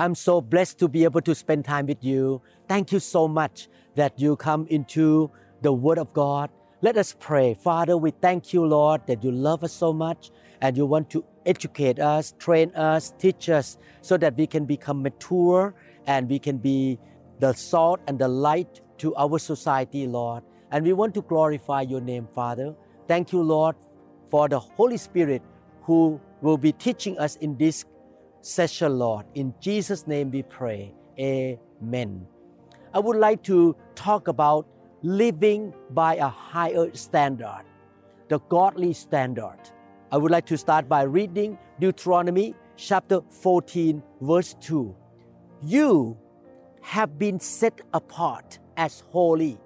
I'm so blessed to be able to spend time with you. Thank you so much that you come into the Word of God. Let us pray. Father, we thank you, Lord, that you love us so much and you want to educate us, train us, teach us so that we can become mature and we can be the salt and the light to our society, Lord. And we want to glorify your name, Father. Thank you, Lord, for the Holy Spirit who will be teaching us in this session, Lord. In Jesus' name we pray. Amen. I would like to talk about living by a higher standard, the godly standard. I would like to start by reading Deuteronomy chapter 14, verse 2. You have been set apart as holy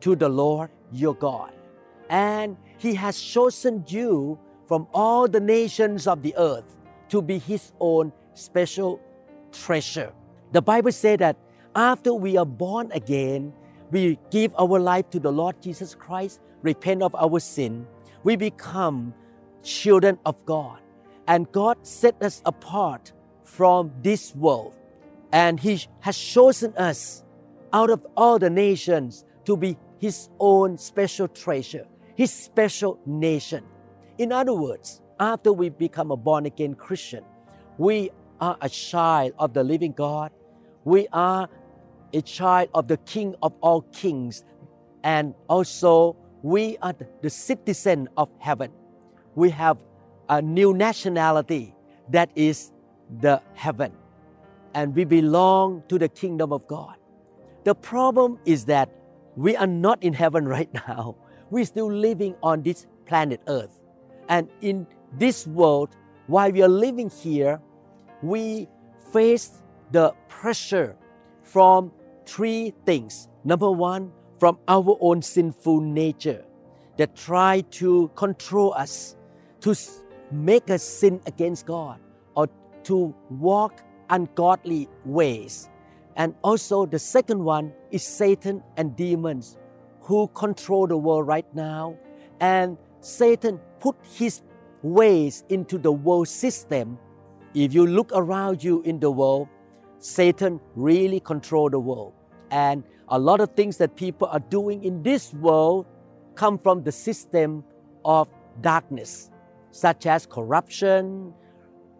to the Lord your God, and He has chosen you from all the nations of the earth to be His own special treasure. The Bible says that after we are born again, we give our life to the Lord Jesus Christ, repent of our sin, we become children of God. And God set us apart from this world. And He has chosen us out of all the nations to be His own special treasure, His special nation. In other words, after we become a born again Christian, we are a child of the living God. We are a child of the King of all kings. And also, we are the citizen of heaven. We have a new nationality that is the heaven. And we belong to the kingdom of God. The problem is that we are not in heaven right now. We're still living on this planet Earth. And in this world, while we are living here, we face the pressure from three things. Number one, from our own sinful nature that try to control us, to make us sin against God, or to walk ungodly ways. And also, the second one is Satan and demons who control the world right now. And Satan put his ways into the world system. If you look around you in the world, Satan really control the world. And a lot of things that people are doing in this world come from the system of darkness, such as corruption,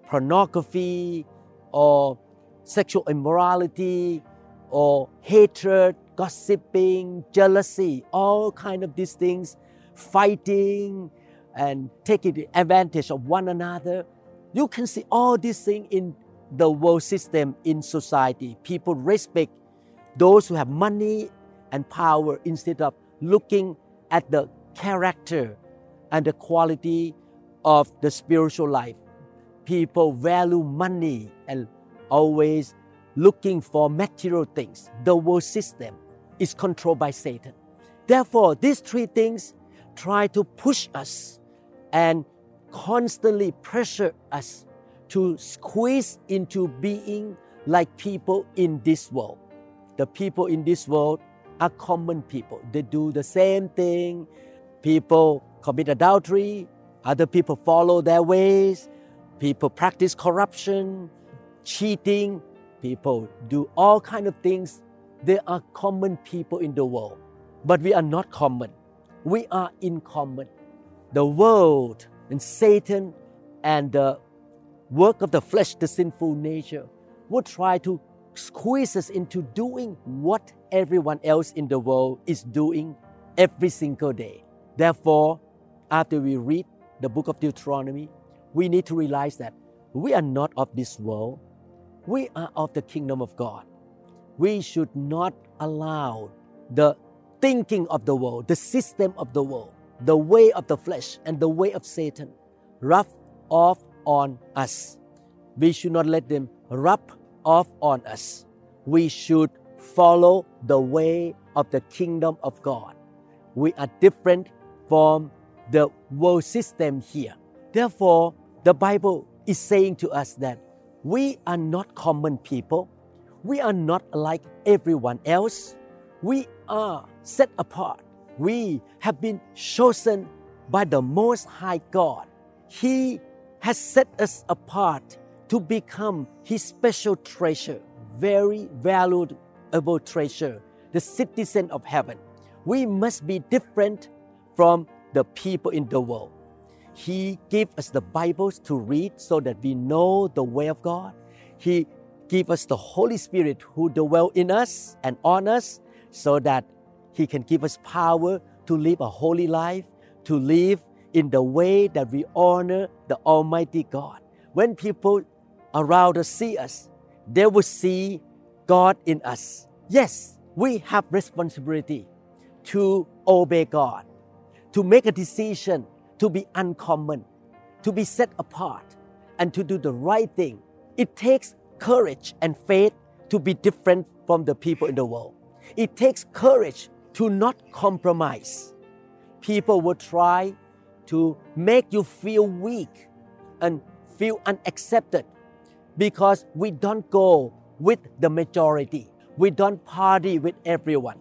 pornography, or sexual immorality, or hatred, gossiping, jealousy, all kind of these things, fighting and taking advantage of one another. You can see all these things in the world system in society. People respect those who have money and power instead of looking at the character and the quality of the spiritual life. People value money and always looking for material things. The world system is controlled by Satan. Therefore, these three things try to push us and constantly pressure us to squeeze into being like people in this world the people in this world are common people. They do the same thing. People commit adultery, other people follow their ways, people practice corruption, cheating, people do all kind of things. They are common people in the world. But we are not common. We are in common. The world and Satan and the work of the flesh, the sinful nature, will try to squeeze us into doing what everyone else in the world is doing every single day. Therefore, after we read the book of Deuteronomy, we need to realize that we are not of this world. We are of the kingdom of God. We should not allow the thinking of the world, the system of the world, the way of the flesh, and the way of Satan rub off on us. We should not let them rub off on us. We should follow the way of the kingdom of God. We are different from the world system here. Therefore, the Bible is saying to us that we are not common people. We are not like everyone else. We are set apart. We have been chosen by the Most High God. He has set us apart to become His special treasure, very valuable treasure, the citizen of heaven. We must be different from the people in the world. He gave us the Bibles to read so that we know the way of God. He gave us the Holy Spirit who dwell in us and on us so that He can give us power to live a holy life, to live in the way that we honor the Almighty God. When people around us see us, they will see God in us. Yes, we have responsibility to obey God, to make a decision to be uncommon, to be set apart, and to do the right thing. It takes courage and faith to be different from the people in the world. It takes courage to not compromise. People will try to make you feel weak and feel unaccepted because we don't go with the majority. We don't party with everyone.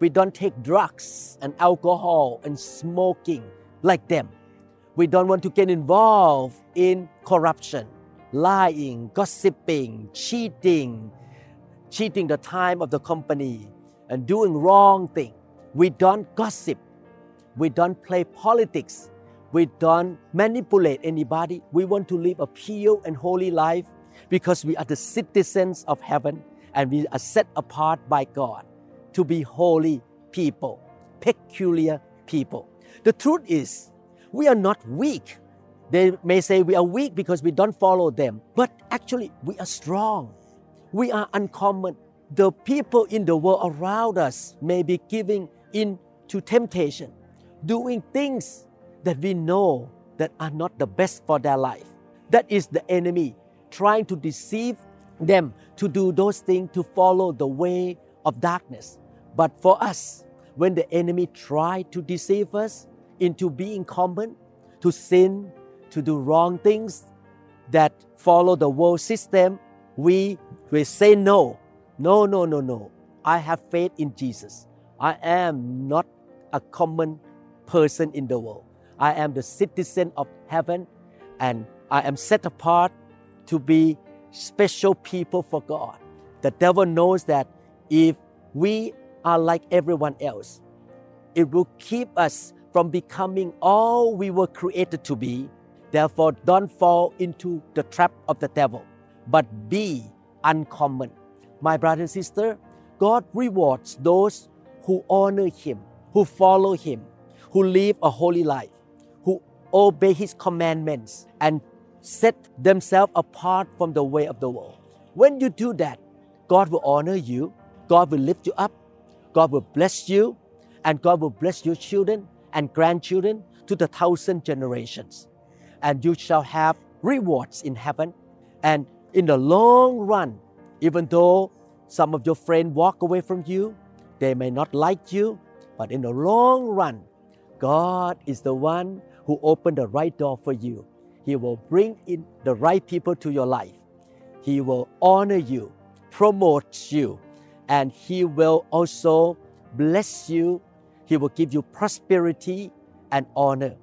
We don't take drugs and alcohol and smoking like them. We don't want to get involved in corruption, lying, gossiping, cheating, cheating the time of the company, and doing wrong thing. We don't gossip. We don't play politics. We don't manipulate anybody. We want to live a pure and holy life because we are the citizens of heaven and we are set apart by God to be holy people, peculiar people. The truth is, we are not weak. They may say we are weak because we don't follow them, but actually, we are strong. We are uncommon. The people in the world around us may be giving in to temptation, doing things that we know that are not the best for their life. That is the enemy trying to deceive them to do those things to follow the way of darkness. But for us, when the enemy tried to deceive us into being common, to sin, to do wrong things that follow the world system, we will say no. No, no, no, no. I have faith in Jesus. I am not a common person in the world. I am the citizen of heaven and I am set apart to be special people for God. The devil knows that if we are like everyone else, it will keep us from becoming all we were created to be. Therefore, don't fall into the trap of the devil, but be uncommon. My brother and sister, God rewards those who honor Him, who follow Him, who live a holy life, who obey His commandments, and set themselves apart from the way of the world. When you do that, God will honor you, God will lift you up, God will bless you, and God will bless your children and grandchildren to the thousand generations. And you shall have rewards in heaven. And in the long run, even though some of your friends walk away from you, they may not like you, but in the long run, God is the one who opened the right door for you he will bring in the right people to your life. He will honor you, promote you, and He will also bless you. He will give you prosperity and honor.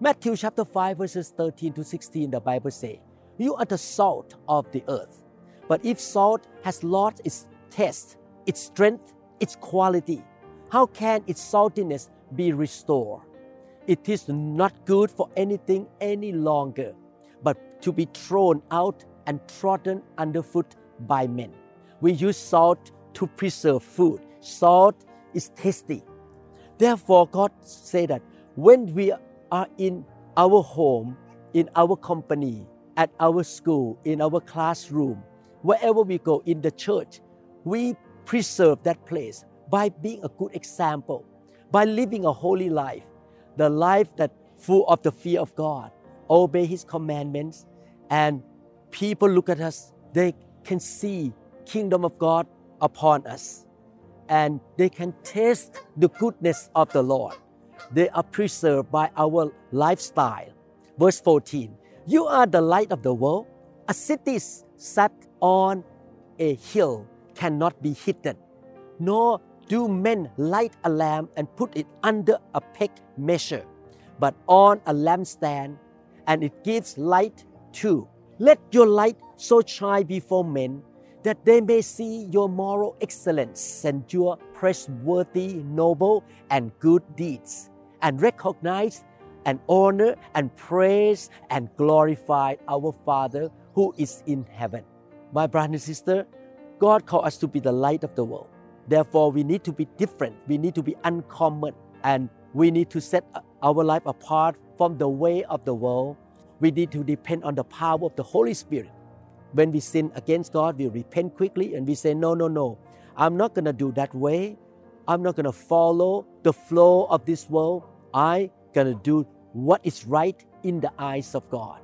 Matthew chapter 5, verses 13 to 16, the Bible says, You are the salt of the earth. But if salt has lost its taste, its strength, its quality, how can its saltiness be restored? It is not good for anything any longer, but to be thrown out and trodden underfoot by men. We use salt to preserve food. Salt is tasty. Therefore, God said that when we are in our home, in our company, at our school, in our classroom, wherever we go in the church, we preserve that place by being a good example, by living a holy life, the life that full of the fear of God, obey His commandments, and people look at us, they can see kingdom of God upon us. and they can taste the goodness of the Lord. They are preserved by our lifestyle. Verse 14 You are the light of the world. A city set on a hill cannot be hidden, nor do men light a lamp and put it under a peg measure, but on a lampstand, and it gives light too. Let your light so shine before men that they may see your moral excellence and your praiseworthy, noble, and good deeds, and recognize and honor and praise and glorify our Father who is in heaven. My brother and sister, God called us to be the light of the world. Therefore, we need to be different. We need to be uncommon. And we need to set our life apart from the way of the world. We need to depend on the power of the Holy Spirit. When we sin against God, we repent quickly and we say, No, no, no. I'm not going to do that way. I'm not going to follow the flow of this world. I'm going to do what is right in the eyes of God.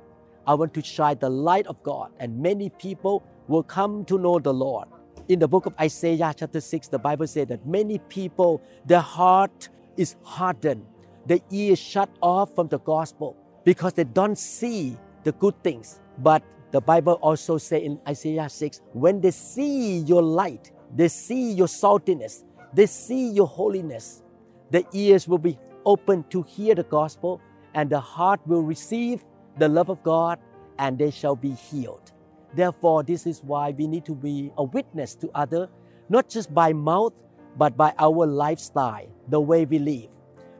I want to shine the light of God, and many people will come to know the Lord. In the book of Isaiah, chapter 6, the Bible says that many people, their heart is hardened, their ears shut off from the gospel because they don't see the good things. But the Bible also says in Isaiah 6 when they see your light, they see your saltiness, they see your holiness, their ears will be open to hear the gospel, and the heart will receive the love of God, and they shall be healed. Therefore, this is why we need to be a witness to others, not just by mouth, but by our lifestyle, the way we live.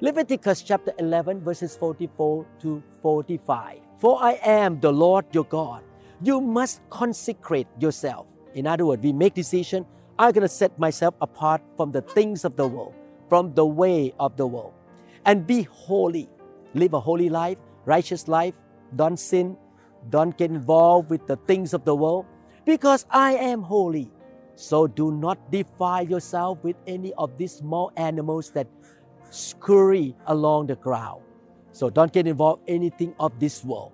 Leviticus chapter 11, verses 44 to 45. For I am the Lord your God. You must consecrate yourself. In other words, we make decision. I'm going to set myself apart from the things of the world, from the way of the world, and be holy. Live a holy life, righteous life. Don't sin, don't get involved with the things of the world because I am holy. So do not defile yourself with any of these small animals that scurry along the ground. So don't get involved anything of this world,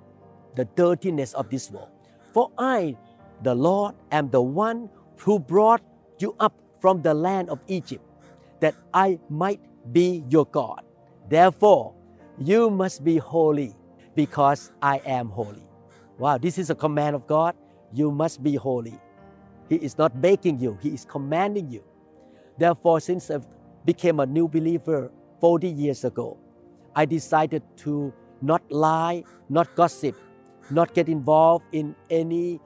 the dirtiness of this world. For I, the Lord, am the one who brought you up from the land of Egypt, that I might be your God. Therefore, you must be holy, because I am holy. Wow, this is a command of God. You must be holy. He is not making you, He is commanding you. Therefore, since I became a new believer 40 years ago, I decided to not lie, not gossip, not get involved in any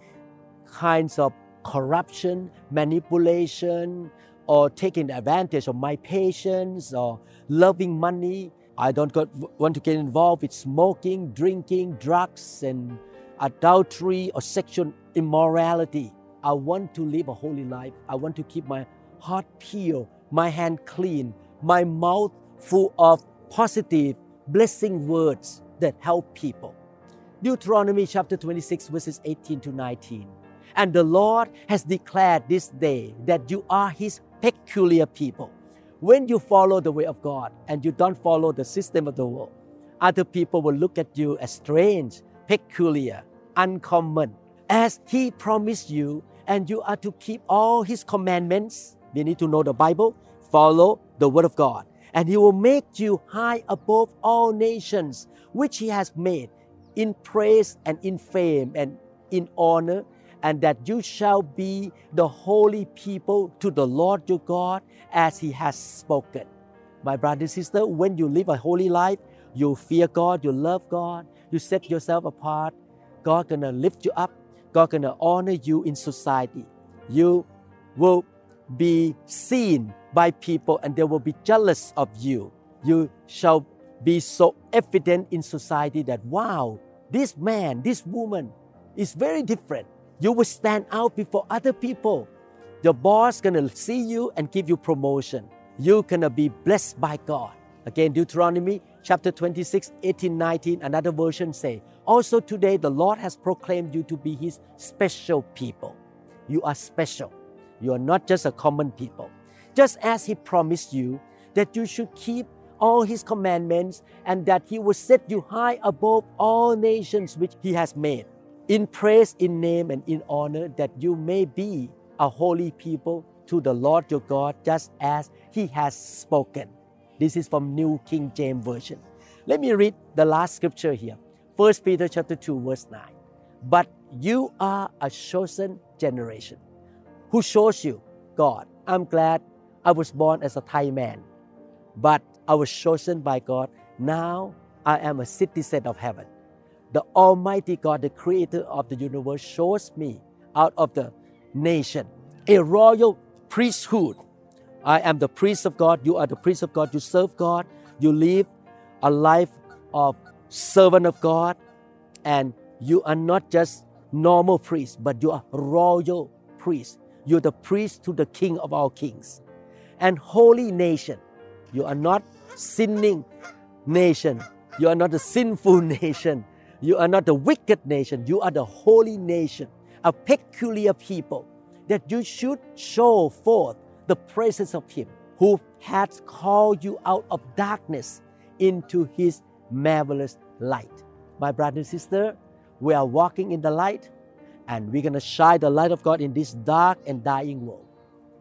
kinds of corruption, manipulation, or taking advantage of my patients or loving money. I don't got, want to get involved with smoking, drinking, drugs, and adultery or sexual immorality. I want to live a holy life. I want to keep my heart pure, my hand clean, my mouth full of positive, blessing words that help people. Deuteronomy chapter 26, verses 18 to 19. And the Lord has declared this day that you are His peculiar people. When you follow the way of God and you don't follow the system of the world, other people will look at you as strange peculiar, uncommon, as He promised you, and you are to keep all His commandments. We need to know the Bible, follow the Word of God, and He will make you high above all nations which He has made in praise and in fame and in honor, and that you shall be the holy people to the Lord your God as He has spoken. My brother and sister, when you live a holy life, you fear God, you love God, you set yourself apart, God gonna lift you up. God gonna honor you in society. You will be seen by people and they will be jealous of you. You shall be so evident in society that wow, this man, this woman is very different. You will stand out before other people. Your boss gonna see you and give you promotion. You're gonna be blessed by God. Again, Deuteronomy chapter 26, 18, 19, another version say, Also today the Lord has proclaimed you to be his special people. You are special. You are not just a common people. Just as he promised you that you should keep all his commandments and that he will set you high above all nations which he has made, in praise, in name, and in honor, that you may be a holy people to the Lord your God just as he has spoken. This is from New King James Version. Let me read the last scripture here. 1 Peter chapter 2 verse 9. But you are a chosen generation. Who shows you? God. I'm glad I was born as a Thai man, but I was chosen by God. Now I am a citizen of heaven. The Almighty God, the creator of the universe, shows me out of the nation a royal priesthood. I am the priest of God. You are the priest of God. You serve God. You live a life of servant of God. And you are not just normal priest, but you are royal priest. You're the priest to the King of all kings. And holy nation. You are not sinning nation. You are not a sinful nation. You are not the wicked nation. You are the holy nation, a peculiar people that you should show forth the presence of Him who has called you out of darkness into His marvelous light. My brother and sister, we are walking in the light and we're going to shine the light of God in this dark and dying world.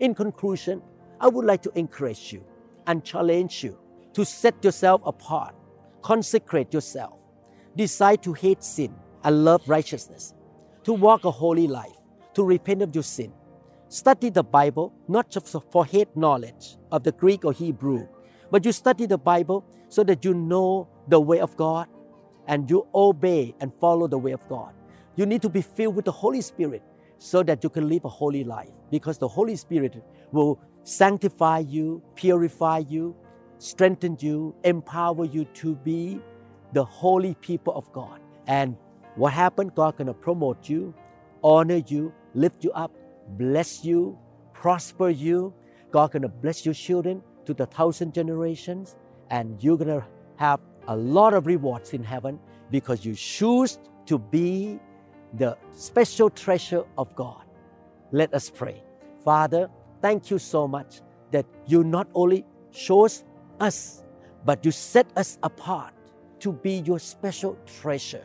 In conclusion, I would like to encourage you and challenge you to set yourself apart, consecrate yourself, decide to hate sin and love righteousness, to walk a holy life, to repent of your sin. Study the Bible not just for head knowledge of the Greek or Hebrew, but you study the Bible so that you know the way of God and you obey and follow the way of God. You need to be filled with the Holy Spirit so that you can live a holy life because the Holy Spirit will sanctify you, purify you, strengthen you, empower you to be the holy people of God. And what happened? God gonna promote you, honor you, lift you up, bless you, prosper you. God gonna bless your children to the thousand generations, and you're gonna have a lot of rewards in heaven because you choose to be the special treasure of God. Let us pray. Father, thank you so much that you not only chose us, but you set us apart to be your special treasure.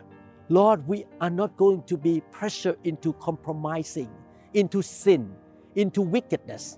Lord, we are not going to be pressured into compromising, into sin, into wickedness,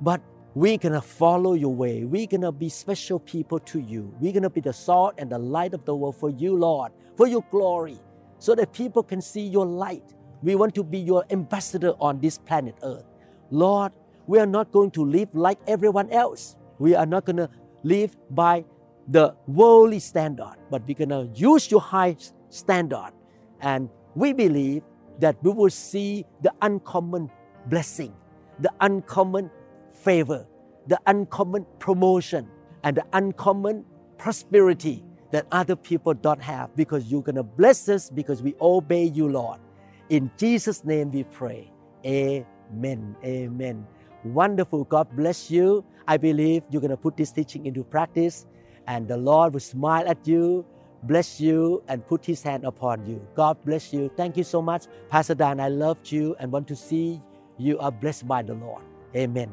but we're gonna follow your way. We're gonna be special people to you. We're gonna be the salt and the light of the world for you, Lord, for your glory so that people can see your light. We want to be your ambassador on this planet Earth. Lord, we are not going to live like everyone else. We are not going to live by the worldly standard, but we're going to use your high standard. And we believe that we will see the uncommon blessing, the uncommon favor, the uncommon promotion, and the uncommon prosperity that other people don't have because you're going to bless us because we obey you, Lord. In Jesus' name we pray. Amen. Amen. Wonderful. God bless you. I believe you're going to put this teaching into practice and the Lord will smile at you, bless you, and put his hand upon you. God bless you. Thank you so much. Pastor Dan, I loved you and want to see you are blessed by the Lord. Amen.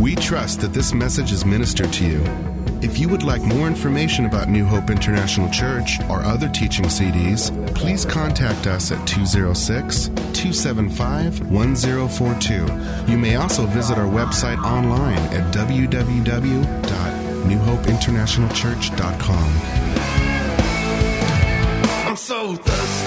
We trust that this message is ministered to you. If you would like more information about New Hope International Church or other teaching CDs, please contact us at 206 275 1042. You may also visit our website online at www.newhopeinternationalchurch.com. So thirsty.